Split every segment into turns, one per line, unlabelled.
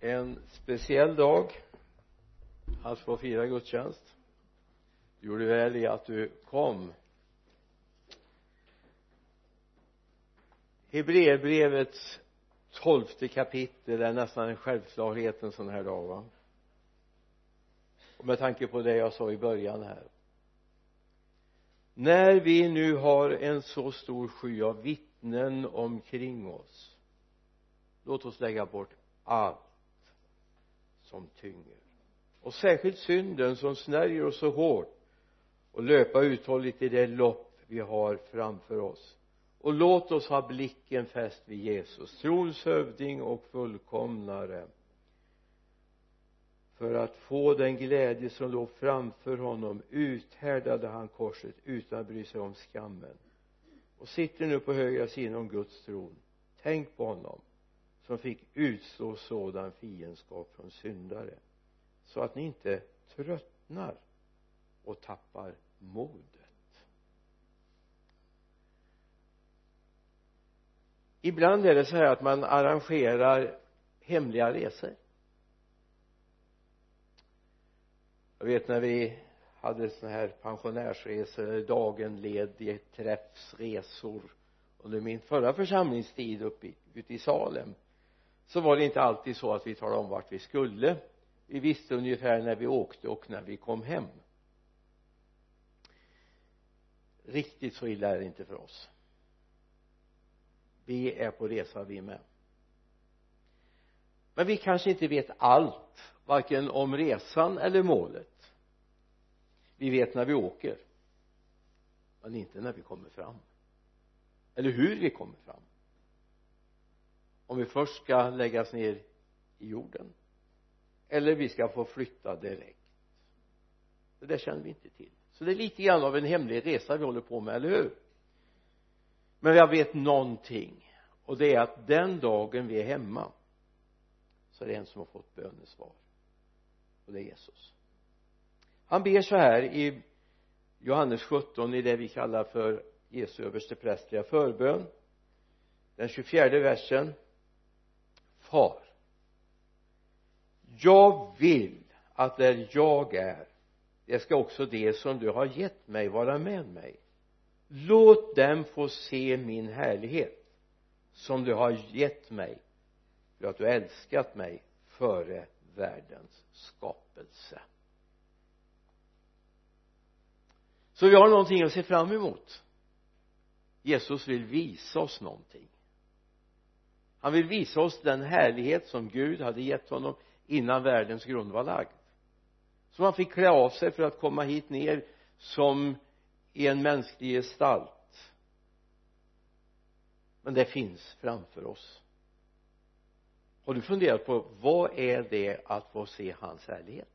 en speciell dag. Att få fira gudstjänst. Du gjorde väl i att du kom. Hebreerbrevets tolfte kapitel är nästan en självklarhet en sån här dag va? Och med tanke på det jag sa i början här. När vi nu har en så stor sky av vittnen omkring oss låt oss lägga bort allt som tynger. Och särskilt synden som snärjer oss så hårt och löpa uthålligt i det lopp vi har framför oss. Och låt oss ha blicken fäst vid Jesus trons hövding och fullkomnare för att få den glädje som låg framför honom uthärdade han korset utan att bry sig om skammen. Och sitter nu på högra sidan om Guds tron. Tänk på honom som fick utstå sådan fiendskap från syndare så att ni inte tröttnar och tappar modet. Ibland är det så här att man arrangerar hemliga resor. Jag vet när vi hade sådana här pensionärsresor dagenledig träffsresor. Under min förra församlingstid uppe ute i Salem så var det inte alltid så att vi talade om vart vi skulle. Vi visste ungefär när vi åkte och när vi kom hem. Riktigt så illa är det inte för oss. Vi är på resa vi med. Men vi kanske inte vet allt varken om resan eller målet. Vi vet när vi åker men inte när vi kommer fram. Eller hur vi kommer fram om vi först ska läggas ner i jorden eller vi ska få flytta direkt. Det där känner vi inte till. Så det är lite grann av en hemlig resa vi håller på med, eller hur? Men jag vet någonting och det är att den dagen vi är hemma så är det en som har fått bönesvar och det är Jesus. Han ber så här i Johannes 17 i det vi kallar för Jesu översteprästliga förbön den 24 versen far. Jag vill att där jag är det ska också det som du har gett mig vara med mig. Låt dem få se min härlighet som du har gett mig för att du älskat mig före världens skapelse. Så vi har någonting att se fram emot. Jesus vill visa oss någonting han vill visa oss den härlighet som Gud hade gett honom innan världens grund var lagd. Som han fick klä av sig för att komma hit ner som i en mänsklig gestalt. Men det finns framför oss. Har du funderat på vad är det att få se hans härlighet?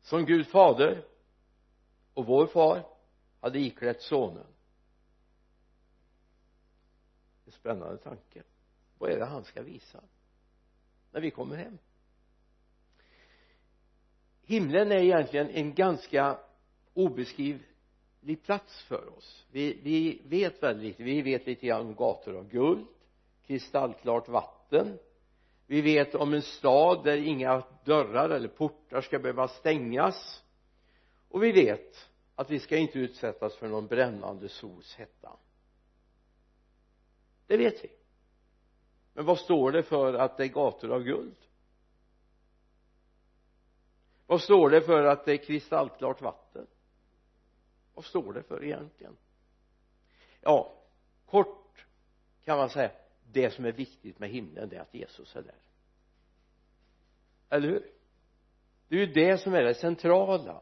Som Gud fader och vår far hade iklätt sonen spännande tanke. Vad är det han ska visa? När vi kommer hem. Himlen är egentligen en ganska obeskrivlig plats för oss. Vi, vi vet väldigt lite. Vi vet lite grann om gator av guld kristallklart vatten. Vi vet om en stad där inga dörrar eller portar ska behöva stängas. Och vi vet att vi ska inte utsättas för någon brännande sols hetta det vet vi. Men vad står det för att det är gator av guld? Vad står det för att det är kristallklart vatten? Vad står det för egentligen? Ja kort kan man säga det som är viktigt med himlen det är att Jesus är där. Eller hur? Det är ju det som är det centrala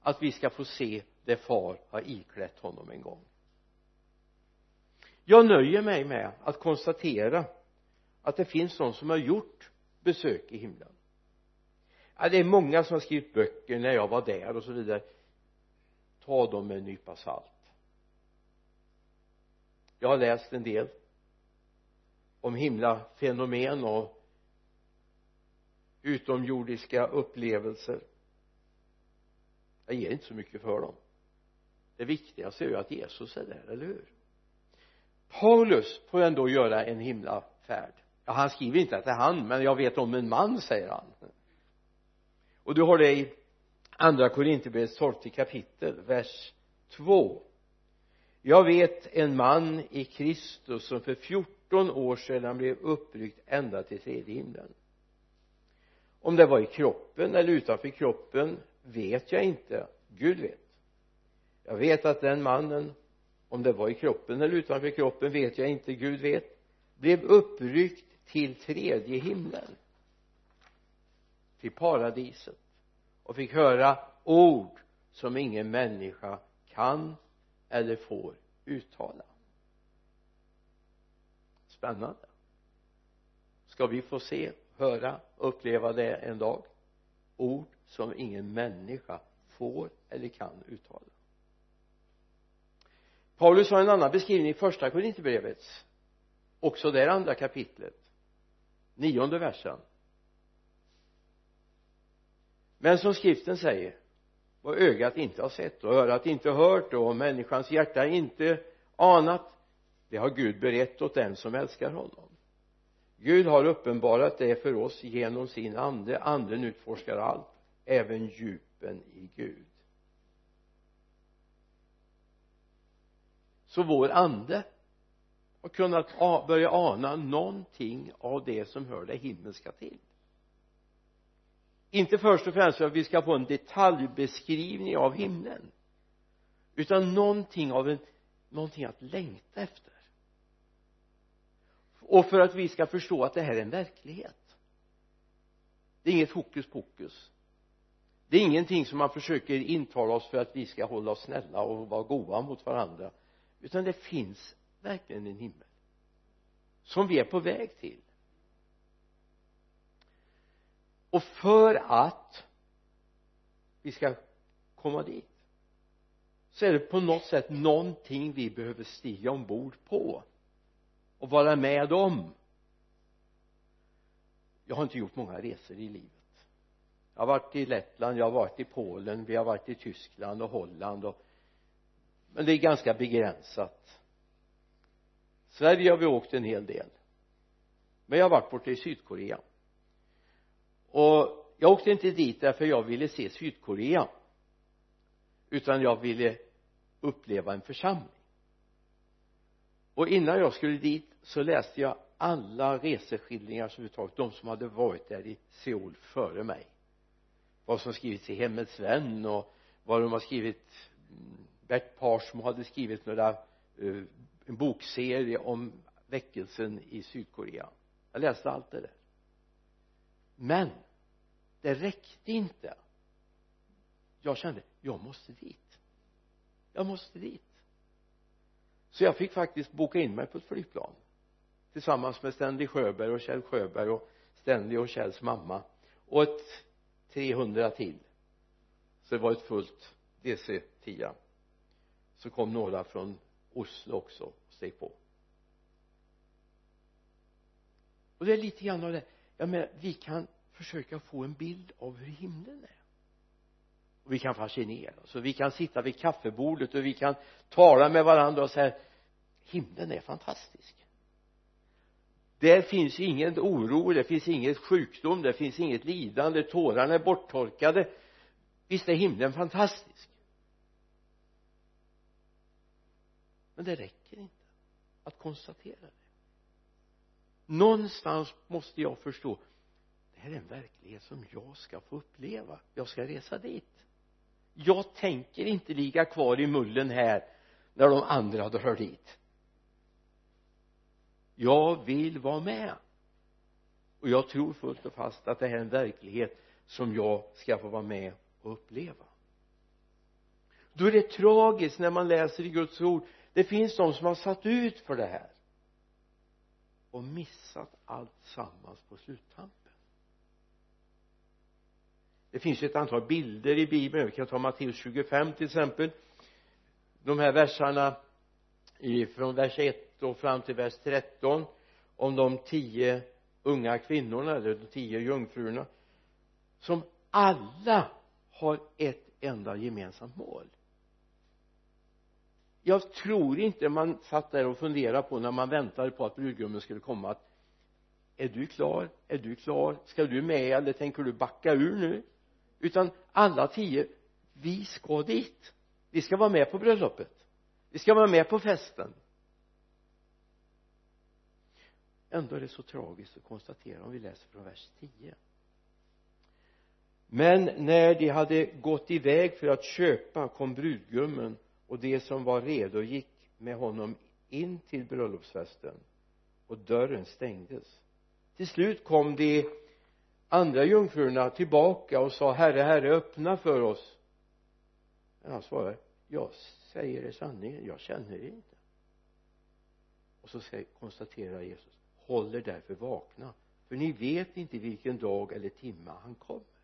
att vi ska få se det far har iklätt honom en gång jag nöjer mig med att konstatera att det finns någon som har gjort besök i himlen. Ja, det är många som har skrivit böcker när jag var där och så vidare. Ta dem med en nypa salt. Jag har läst en del om himlafenomen och utomjordiska upplevelser. Jag ger inte så mycket för dem. Det viktigaste är ju att Jesus är där, eller hur? Paulus får ändå göra en himlafärd ja han skriver inte att det är han men jag vet om en man säger han. Och du har det i andra Korinthierbrevets tolfte kapitel vers 2 jag vet en man i Kristus som för 14 år sedan blev uppryckt ända till tredje himlen. Om det var i kroppen eller utanför kroppen vet jag inte. Gud vet. Jag vet att den mannen om det var i kroppen eller utanför kroppen vet jag inte Gud vet. Blev uppryckt till tredje himlen. Till paradiset. Och fick höra ord som ingen människa kan eller får uttala. Spännande. Ska vi få se, höra, uppleva det en dag? Ord som ingen människa får eller kan uttala. Paulus har en annan beskrivning i första Korinthierbrevet. Också där andra kapitlet. Nionde versen. Men som skriften säger vad ögat inte har sett och örat inte hört och människans hjärta inte anat det har Gud berett åt dem som älskar honom. Gud har uppenbarat det för oss genom sin ande. Anden utforskar allt även djupen i Gud. Så vår ande har kunnat börja ana någonting av det som hör det himmelska till. Inte först och främst för att vi ska få en detaljbeskrivning av himlen utan någonting av en någonting att längta efter. Och för att vi ska förstå att det här är en verklighet. Det är inget hokus pokus. Det är ingenting som man försöker intala oss för att vi ska hålla oss snälla och vara goda mot varandra utan det finns verkligen en himmel som vi är på väg till. Och för att vi ska komma dit så är det på något sätt någonting vi behöver stiga ombord på och vara med om. Jag har inte gjort många resor i livet. Jag har varit i Lettland, jag har varit i Polen, vi har varit i Tyskland och Holland och men det är ganska begränsat. Sverige har vi åkt en hel del. Men jag har varit borta i Sydkorea. Och jag åkte inte dit därför jag ville se Sydkorea utan jag ville uppleva en församling. Och innan jag skulle dit så läste jag alla reseskildringar som överhuvudtaget de som hade varit där i Seoul före mig. Vad som skrivits i Hemmets vän och vad de har skrivit Bert Parsmo hade skrivit några uh, en bokserie om väckelsen i Sydkorea. Jag läste allt det där. Men det räckte inte. Jag kände jag måste dit. Jag måste dit. Så jag fick faktiskt boka in mig på ett flygplan tillsammans med Stanley Sjöberg och Kjell Sjöberg och Stanley och Kjells mamma och ett 300 till. Så det var ett fullt DC-10 så kom några från Oslo också och steg på. Och det är lite grann av det. Jag menar vi kan försöka få en bild av hur himlen är. Och vi kan fascineras och vi kan sitta vid kaffebordet och vi kan tala med varandra och säga himlen är fantastisk. Där finns ingen oro, det finns inget sjukdom, det finns inget lidande, tårarna är borttorkade. Visst är himlen fantastisk? Men det räcker inte att konstatera det. Någonstans måste jag förstå det här är en verklighet som jag ska få uppleva. Jag ska resa dit. Jag tänker inte ligga kvar i mullen här när de andra drar dit. Jag vill vara med. Och jag tror fullt och fast att det här är en verklighet som jag ska få vara med och uppleva. Då är det tragiskt när man läser i Guds ord det finns de som har satt ut för det här. Och missat allt sammans på sluttampen. Det finns ju ett antal bilder i bibeln. Vi kan ta Matteus 25 till exempel. De här verserna från vers 1 och fram till vers 13 om de tio unga kvinnorna eller de tio jungfrurna som alla har ett enda gemensamt mål jag tror inte man satt där och funderade på när man väntade på att brudgummen skulle komma att är du klar? Är du klar? Ska du med eller tänker du backa ur nu? Utan alla tio vi ska dit. Vi ska vara med på bröllopet. Vi ska vara med på festen. Ändå är det så tragiskt att konstatera om vi läser från vers 10 men när de hade gått iväg för att köpa kom brudgummen och de som var redo gick med honom in till bröllopsfesten och dörren stängdes. Till slut kom de andra jungfrurna tillbaka och sa herre herre öppna för oss. Men han svarade jag säger er sanningen jag känner er inte. Och så konstaterar Jesus håll er därför vakna för ni vet inte vilken dag eller timma han kommer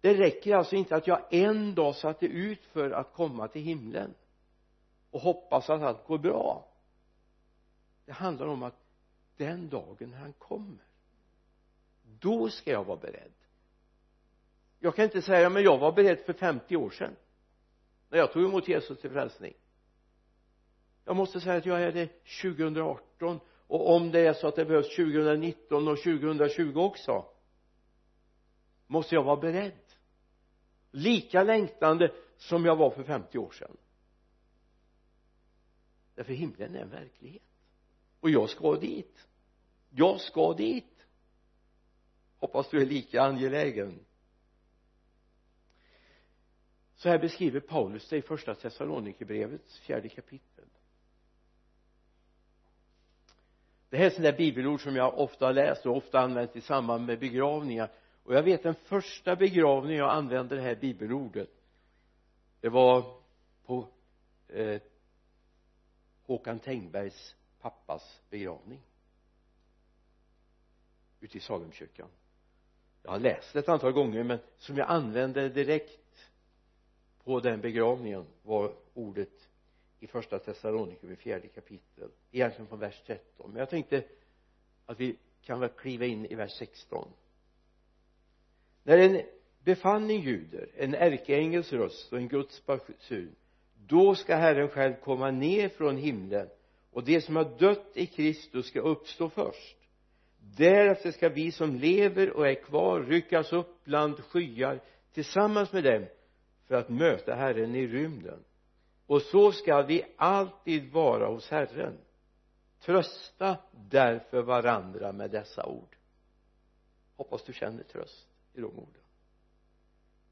det räcker alltså inte att jag en dag satte ut för att komma till himlen och hoppas att allt går bra. Det handlar om att den dagen han kommer då ska jag vara beredd. Jag kan inte säga men jag var beredd för 50 år sedan när jag tog emot Jesus till frälsning. Jag måste säga att jag är det 2018 och om det är så att det behövs 2019 och 2020 också måste jag vara beredd lika längtande som jag var för 50 år sedan. Därför himlen är en verklighet. Och jag ska dit. Jag ska dit. Hoppas du är lika angelägen. Så här beskriver Paulus det i första Thessalonikerbrevets fjärde kapitel. Det här är sådana där bibelord som jag ofta har läst och ofta använt i samband med begravningar och jag vet den första begravningen jag använde det här bibelordet. Det var på eh, Håkan Tengbergs pappas begravning. Ute i Salemkyrkan jag har läst det ett antal gånger men som jag använde direkt på den begravningen var ordet i första Thessaloniker i fjärde kapitel egentligen från vers 13 men jag tänkte att vi kan väl kliva in i vers 16 när en befanning ljuder en ärkeängels röst och en Guds basun då ska Herren själv komma ner från himlen och de som har dött i Kristus ska uppstå först. Därefter ska vi som lever och är kvar ryckas upp bland skyar tillsammans med dem för att möta Herren i rymden. Och så ska vi alltid vara hos Herren. Trösta därför varandra med dessa ord. Hoppas du känner tröst i de orden.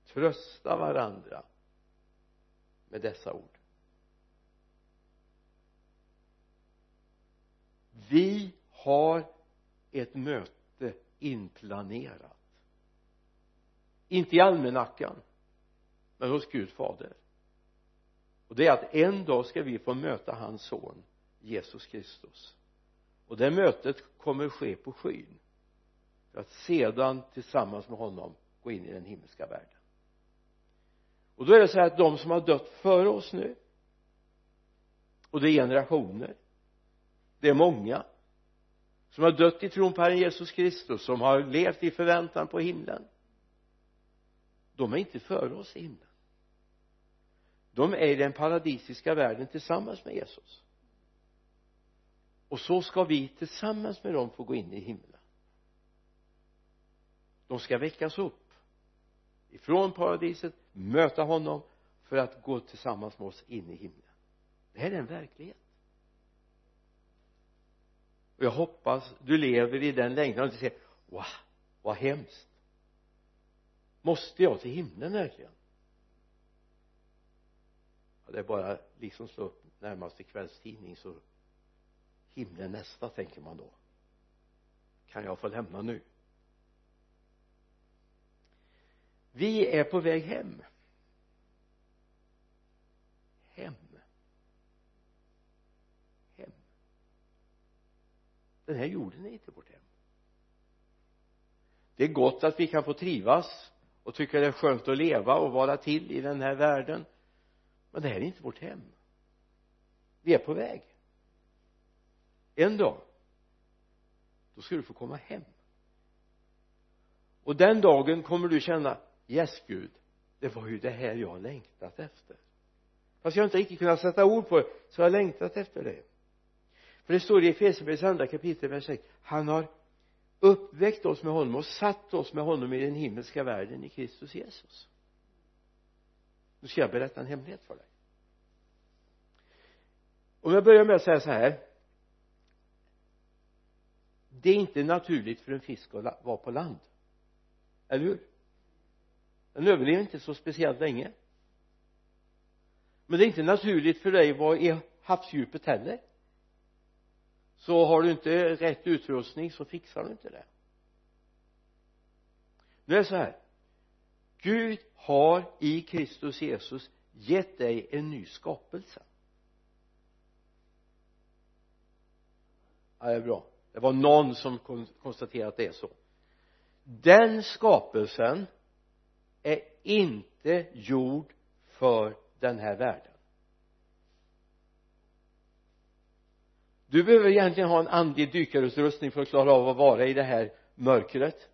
Trösta varandra med dessa ord. Vi har ett möte inplanerat. Inte i almanackan men hos Gud fader. Och det är att en dag ska vi få möta hans son Jesus Kristus. Och det mötet kommer ske på skyn för att sedan tillsammans med honom gå in i den himmelska världen. Och då är det så här att de som har dött före oss nu och det är generationer det är många som har dött i tron på Herren Jesus Kristus som har levt i förväntan på himlen. De är inte före oss i himlen. De är i den paradisiska världen tillsammans med Jesus. Och så ska vi tillsammans med dem få gå in i himlen de ska väckas upp ifrån paradiset möta honom för att gå tillsammans med oss in i himlen. Det här är en verklighet. Och jag hoppas du lever i den längtan och inte säger wow vad hemskt. Måste jag till himlen verkligen? Ja, det är bara liksom slå upp närmaste kvällstidning så himlen nästa tänker man då. Kan jag få lämna nu? Vi är på väg hem. Hem. Hem. Den här jorden är inte vårt hem. Det är gott att vi kan få trivas och tycka det är skönt att leva och vara till i den här världen. Men det här är inte vårt hem. Vi är på väg. En dag då ska du få komma hem. Och den dagen kommer du känna yes Gud. Det var ju det här jag har längtat efter. Fast jag inte riktigt kunnat sätta ord på det så har jag längtat efter det. För det står i Efesierbrevets andra kapitel vers 6 han har uppväckt oss med honom och satt oss med honom i den himmelska världen i Kristus Jesus. Nu ska jag berätta en hemlighet för dig. Om jag börjar med att säga så här. Det är inte naturligt för en fisk att vara på land. Eller hur? Den överlever inte så speciellt länge. Men det är inte naturligt för dig att vara i havsdjupet heller. Så har du inte rätt utrustning så fixar du inte det. Nu är det så här. Gud har i Kristus Jesus gett dig en ny skapelse. Ja det är bra. Det var någon som konstaterade att det är så. Den skapelsen är inte gjord för den här världen. Du behöver egentligen ha en andlig dykarutrustning för att klara av att vara i det här mörkret.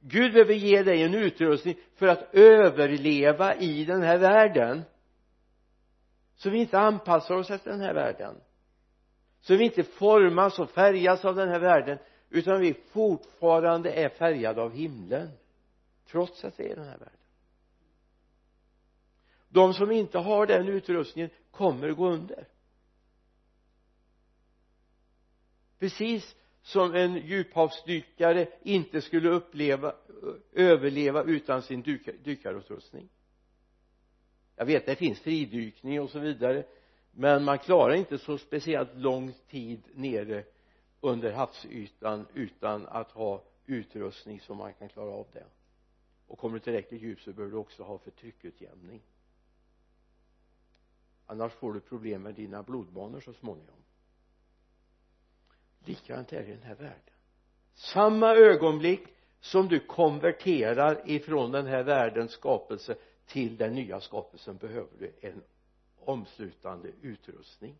Gud behöver ge dig en utrustning för att överleva i den här världen så vi inte anpassar oss efter den här världen. Så vi inte formas och färgas av den här världen utan vi fortfarande är färgade av himlen trots att vi är i den här världen. De som inte har den utrustningen kommer gå under. Precis som en djuphavsdykare inte skulle uppleva överleva utan sin dykarutrustning. Jag vet det finns fridykning och så vidare men man klarar inte så speciellt lång tid nere under havsytan utan att ha utrustning så man kan klara av det och kommer du tillräckligt djupt så behöver du också ha för tryckutjämning annars får du problem med dina blodbanor så småningom. Likadant är det i den här världen. Samma ögonblick som du konverterar ifrån den här världens skapelse till den nya skapelsen behöver du en omslutande utrustning.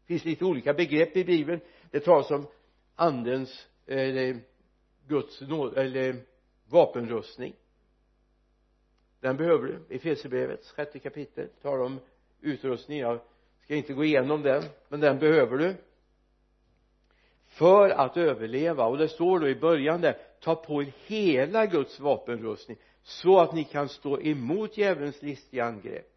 Det finns lite olika begrepp i bibeln. Det talas om andens eh, eller Guds nåd eller vapenrustning. Den behöver du. I Efesierbrevets sjätte kapitel talar om utrustning. Jag ska inte gå igenom den men den behöver du. För att överleva. Och det står då i början där ta på er hela Guds vapenrustning så att ni kan stå emot djävulens listiga angrepp.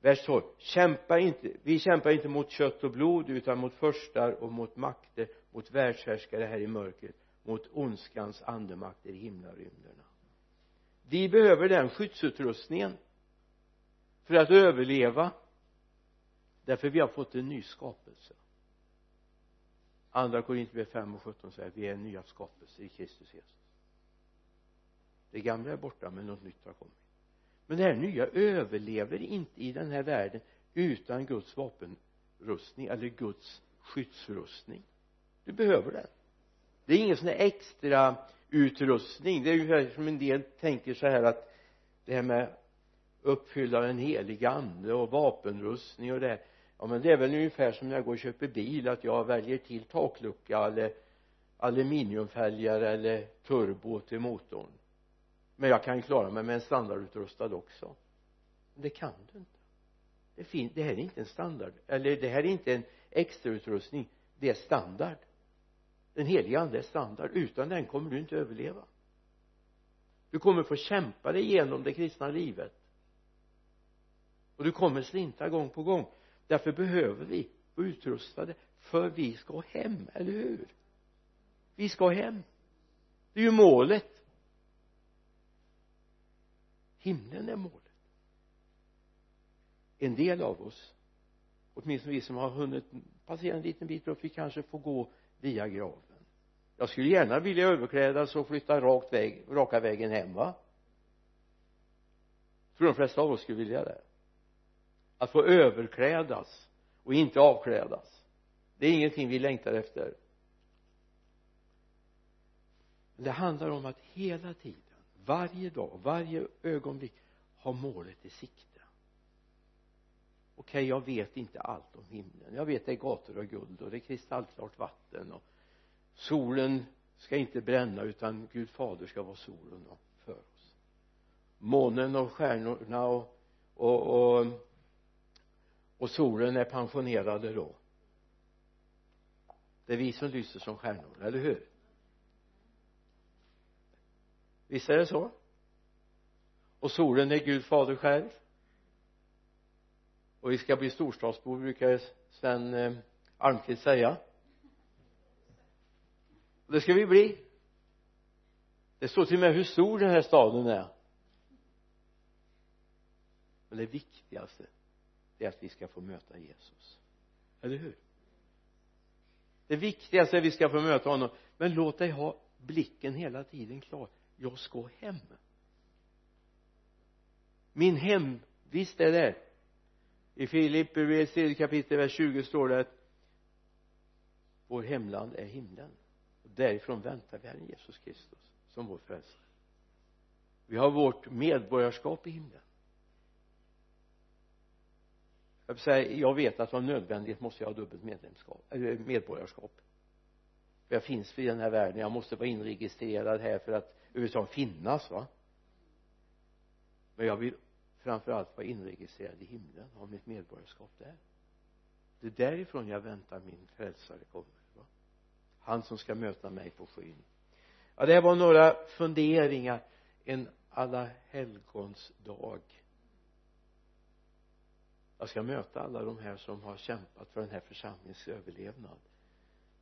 Vers 12 kämpa inte vi kämpar inte mot kött och blod utan mot förstar och mot makter mot världshärskare här i mörkret mot ondskans andemakter i himlarymderna. Vi behöver den skyddsutrustningen för att överleva därför vi har fått en ny skapelse. Andra korintierbrevet 5 och 17 säger vi är nya skapelser i Kristus Jesus. Det gamla är borta men något nytt har kommit. Men det här nya överlever inte i den här världen utan Guds vapenrustning eller Guds skyddsrustning. Du behöver den det är ingen sån här extra utrustning. Det är ungefär som en del tänker så här att det här med uppfylla den helige ande och vapenrustning och det ja men det är väl ungefär som när jag går och köper bil att jag väljer till taklucka eller aluminiumfälgar eller turbo till motorn. Men jag kan klara mig med en standardutrustad också. Men det kan du inte. Det, finns, det här är inte en standard eller det här är inte en extrautrustning. Det är standard den heliga ande är standard. Utan den kommer du inte överleva. Du kommer få kämpa dig igenom det kristna livet. Och du kommer slinta gång på gång. Därför behöver vi vara utrustade för vi ska hem, eller hur? Vi ska hem. Det är ju målet. Himlen är målet. En del av oss åtminstone vi som har hunnit passera en liten bit upp vi kanske får gå via graven. Jag skulle gärna vilja överklädas och flytta rakt väg, raka vägen hem va? Tror de flesta av oss skulle vilja det. Att få överklädas och inte avklädas det är ingenting vi längtar efter. Men det handlar om att hela tiden varje dag, varje ögonblick ha målet i sikte okej okay, jag vet inte allt om himlen. Jag vet det är gator av guld och det är kristallklart vatten och solen ska inte bränna utan Gud fader ska vara solen för oss. Månen och stjärnorna och, och, och och solen är pensionerade då. Det är vi som lyser som stjärnor, eller hur? Visst är det så? Och solen är Gud fader själv? Och vi ska bli storstadsbor brukar Sven eh, Almqvist säga. Och det ska vi bli. Det står till och med hur stor den här staden är. Men det viktigaste det är att vi ska få möta Jesus. Eller hur? Det viktigaste är att vi ska få möta honom. Men låt dig ha blicken hela tiden klar. Jag ska hem. Min hemvist är där i Filipperbrevets tredje kapitel vers 20 står det att vår hemland är himlen. Och därifrån väntar vi Herren Jesus Kristus som vår frälsare. Vi har vårt medborgarskap i himlen. Jag vill säga jag vet att av nödvändighet måste jag ha dubbelt medlemskap medborgarskap. För jag finns i den här världen jag måste vara inregistrerad här för att överhuvudtaget finnas va? Men jag vill framför allt vara inregistrerad i himlen ha mitt medborgarskap där. Det är därifrån jag väntar min frälsare kommer va? han som ska möta mig på skyn. Ja det här var några funderingar. En alla helgons dag. Jag ska möta alla de här som har kämpat för den här församlingens överlevnad.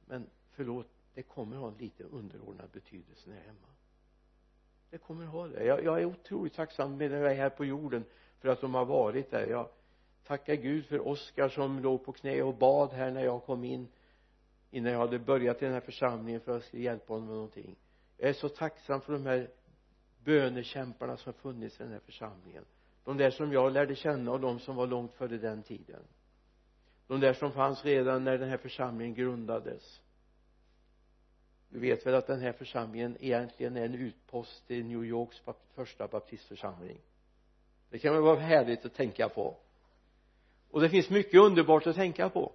Men förlåt det kommer ha en lite underordnad betydelse när jag är hemma det kommer ha det. Jag, jag är otroligt tacksam med jag är här på jorden för att de har varit där. Jag tackar Gud för Oskar som låg på knä och bad här när jag kom in innan jag hade börjat i den här församlingen för att jag skulle hjälpa honom med någonting. Jag är så tacksam för de här bönekämparna som funnits i den här församlingen. De där som jag lärde känna och de som var långt före den tiden. De där som fanns redan när den här församlingen grundades du vet väl att den här församlingen egentligen är en utpost till New Yorks första baptistförsamling. Det kan väl vara härligt att tänka på. Och det finns mycket underbart att tänka på.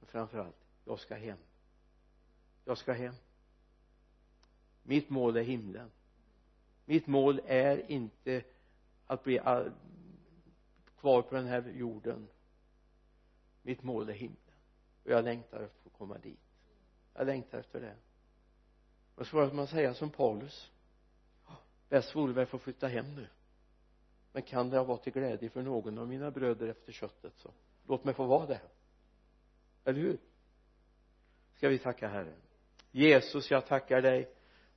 Men framförallt jag ska hem. Jag ska hem. Mitt mål är himlen. Mitt mål är inte att bli kvar på den här jorden. Mitt mål är himlen. Och jag längtar efter att få komma dit jag längtar efter det. Och så får man säga som Paulus? Bäst vore väl att få flytta hem nu. Men kan det vara till glädje för någon av mina bröder efter köttet så låt mig få vara det eller hur? Ska vi tacka Herren? Jesus jag tackar dig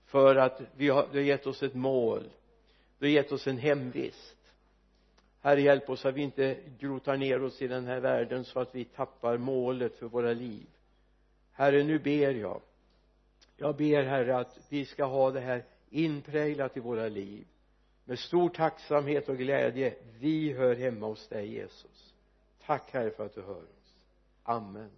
för att vi har, du har gett oss ett mål. Du har gett oss en hemvist. Herre hjälp oss att vi inte grotar ner oss i den här världen så att vi tappar målet för våra liv. Herre nu ber jag. Jag ber Herre att vi ska ha det här inpräglat i våra liv. Med stor tacksamhet och glädje vi hör hemma hos dig Jesus. Tack Herre för att du hör oss. Amen.